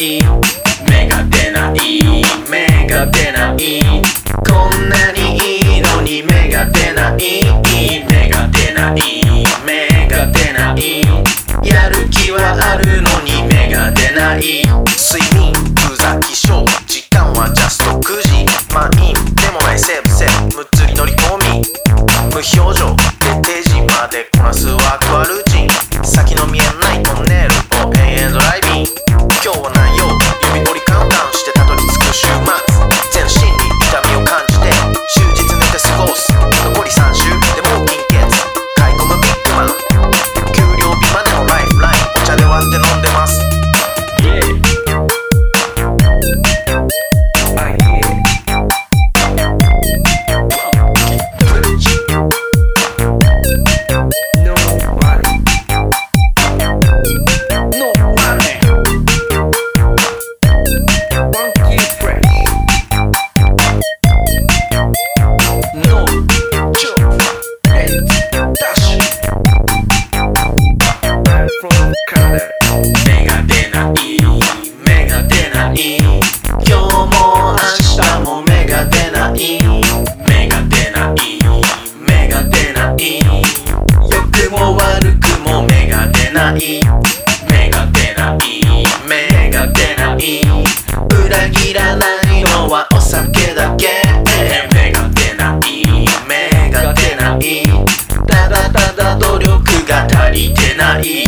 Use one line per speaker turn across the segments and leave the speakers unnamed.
me. 目が出ない。芽が出ない。良くも悪くも目が出ない。目が出ない。目が出ない。裏切らない。のはお酒だけ目が出ない。目が出ない。ただただ努力が足りてない。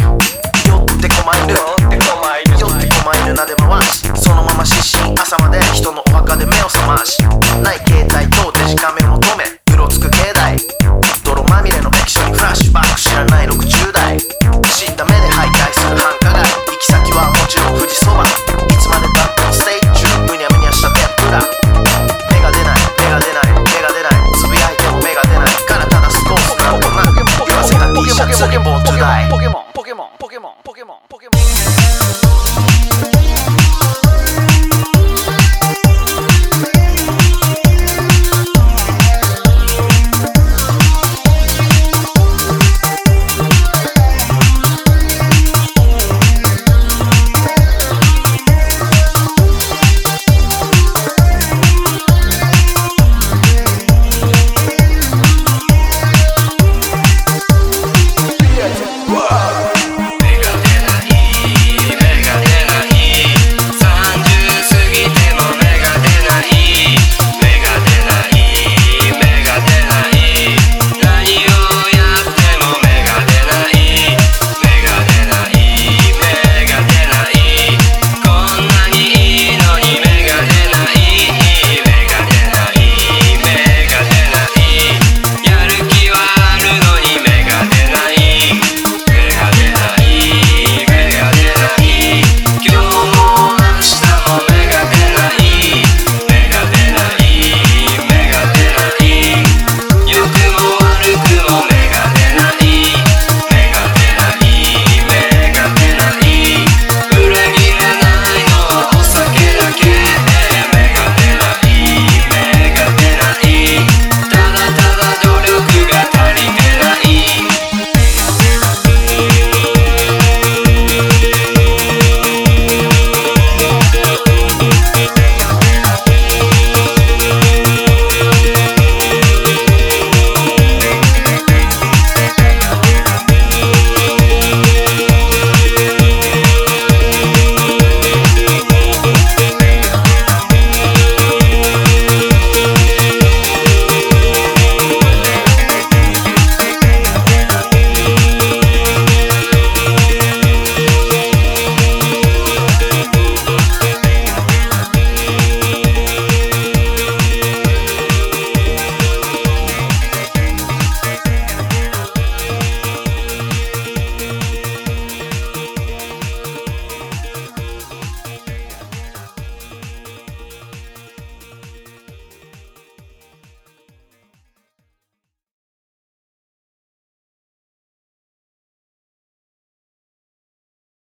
ポケモン。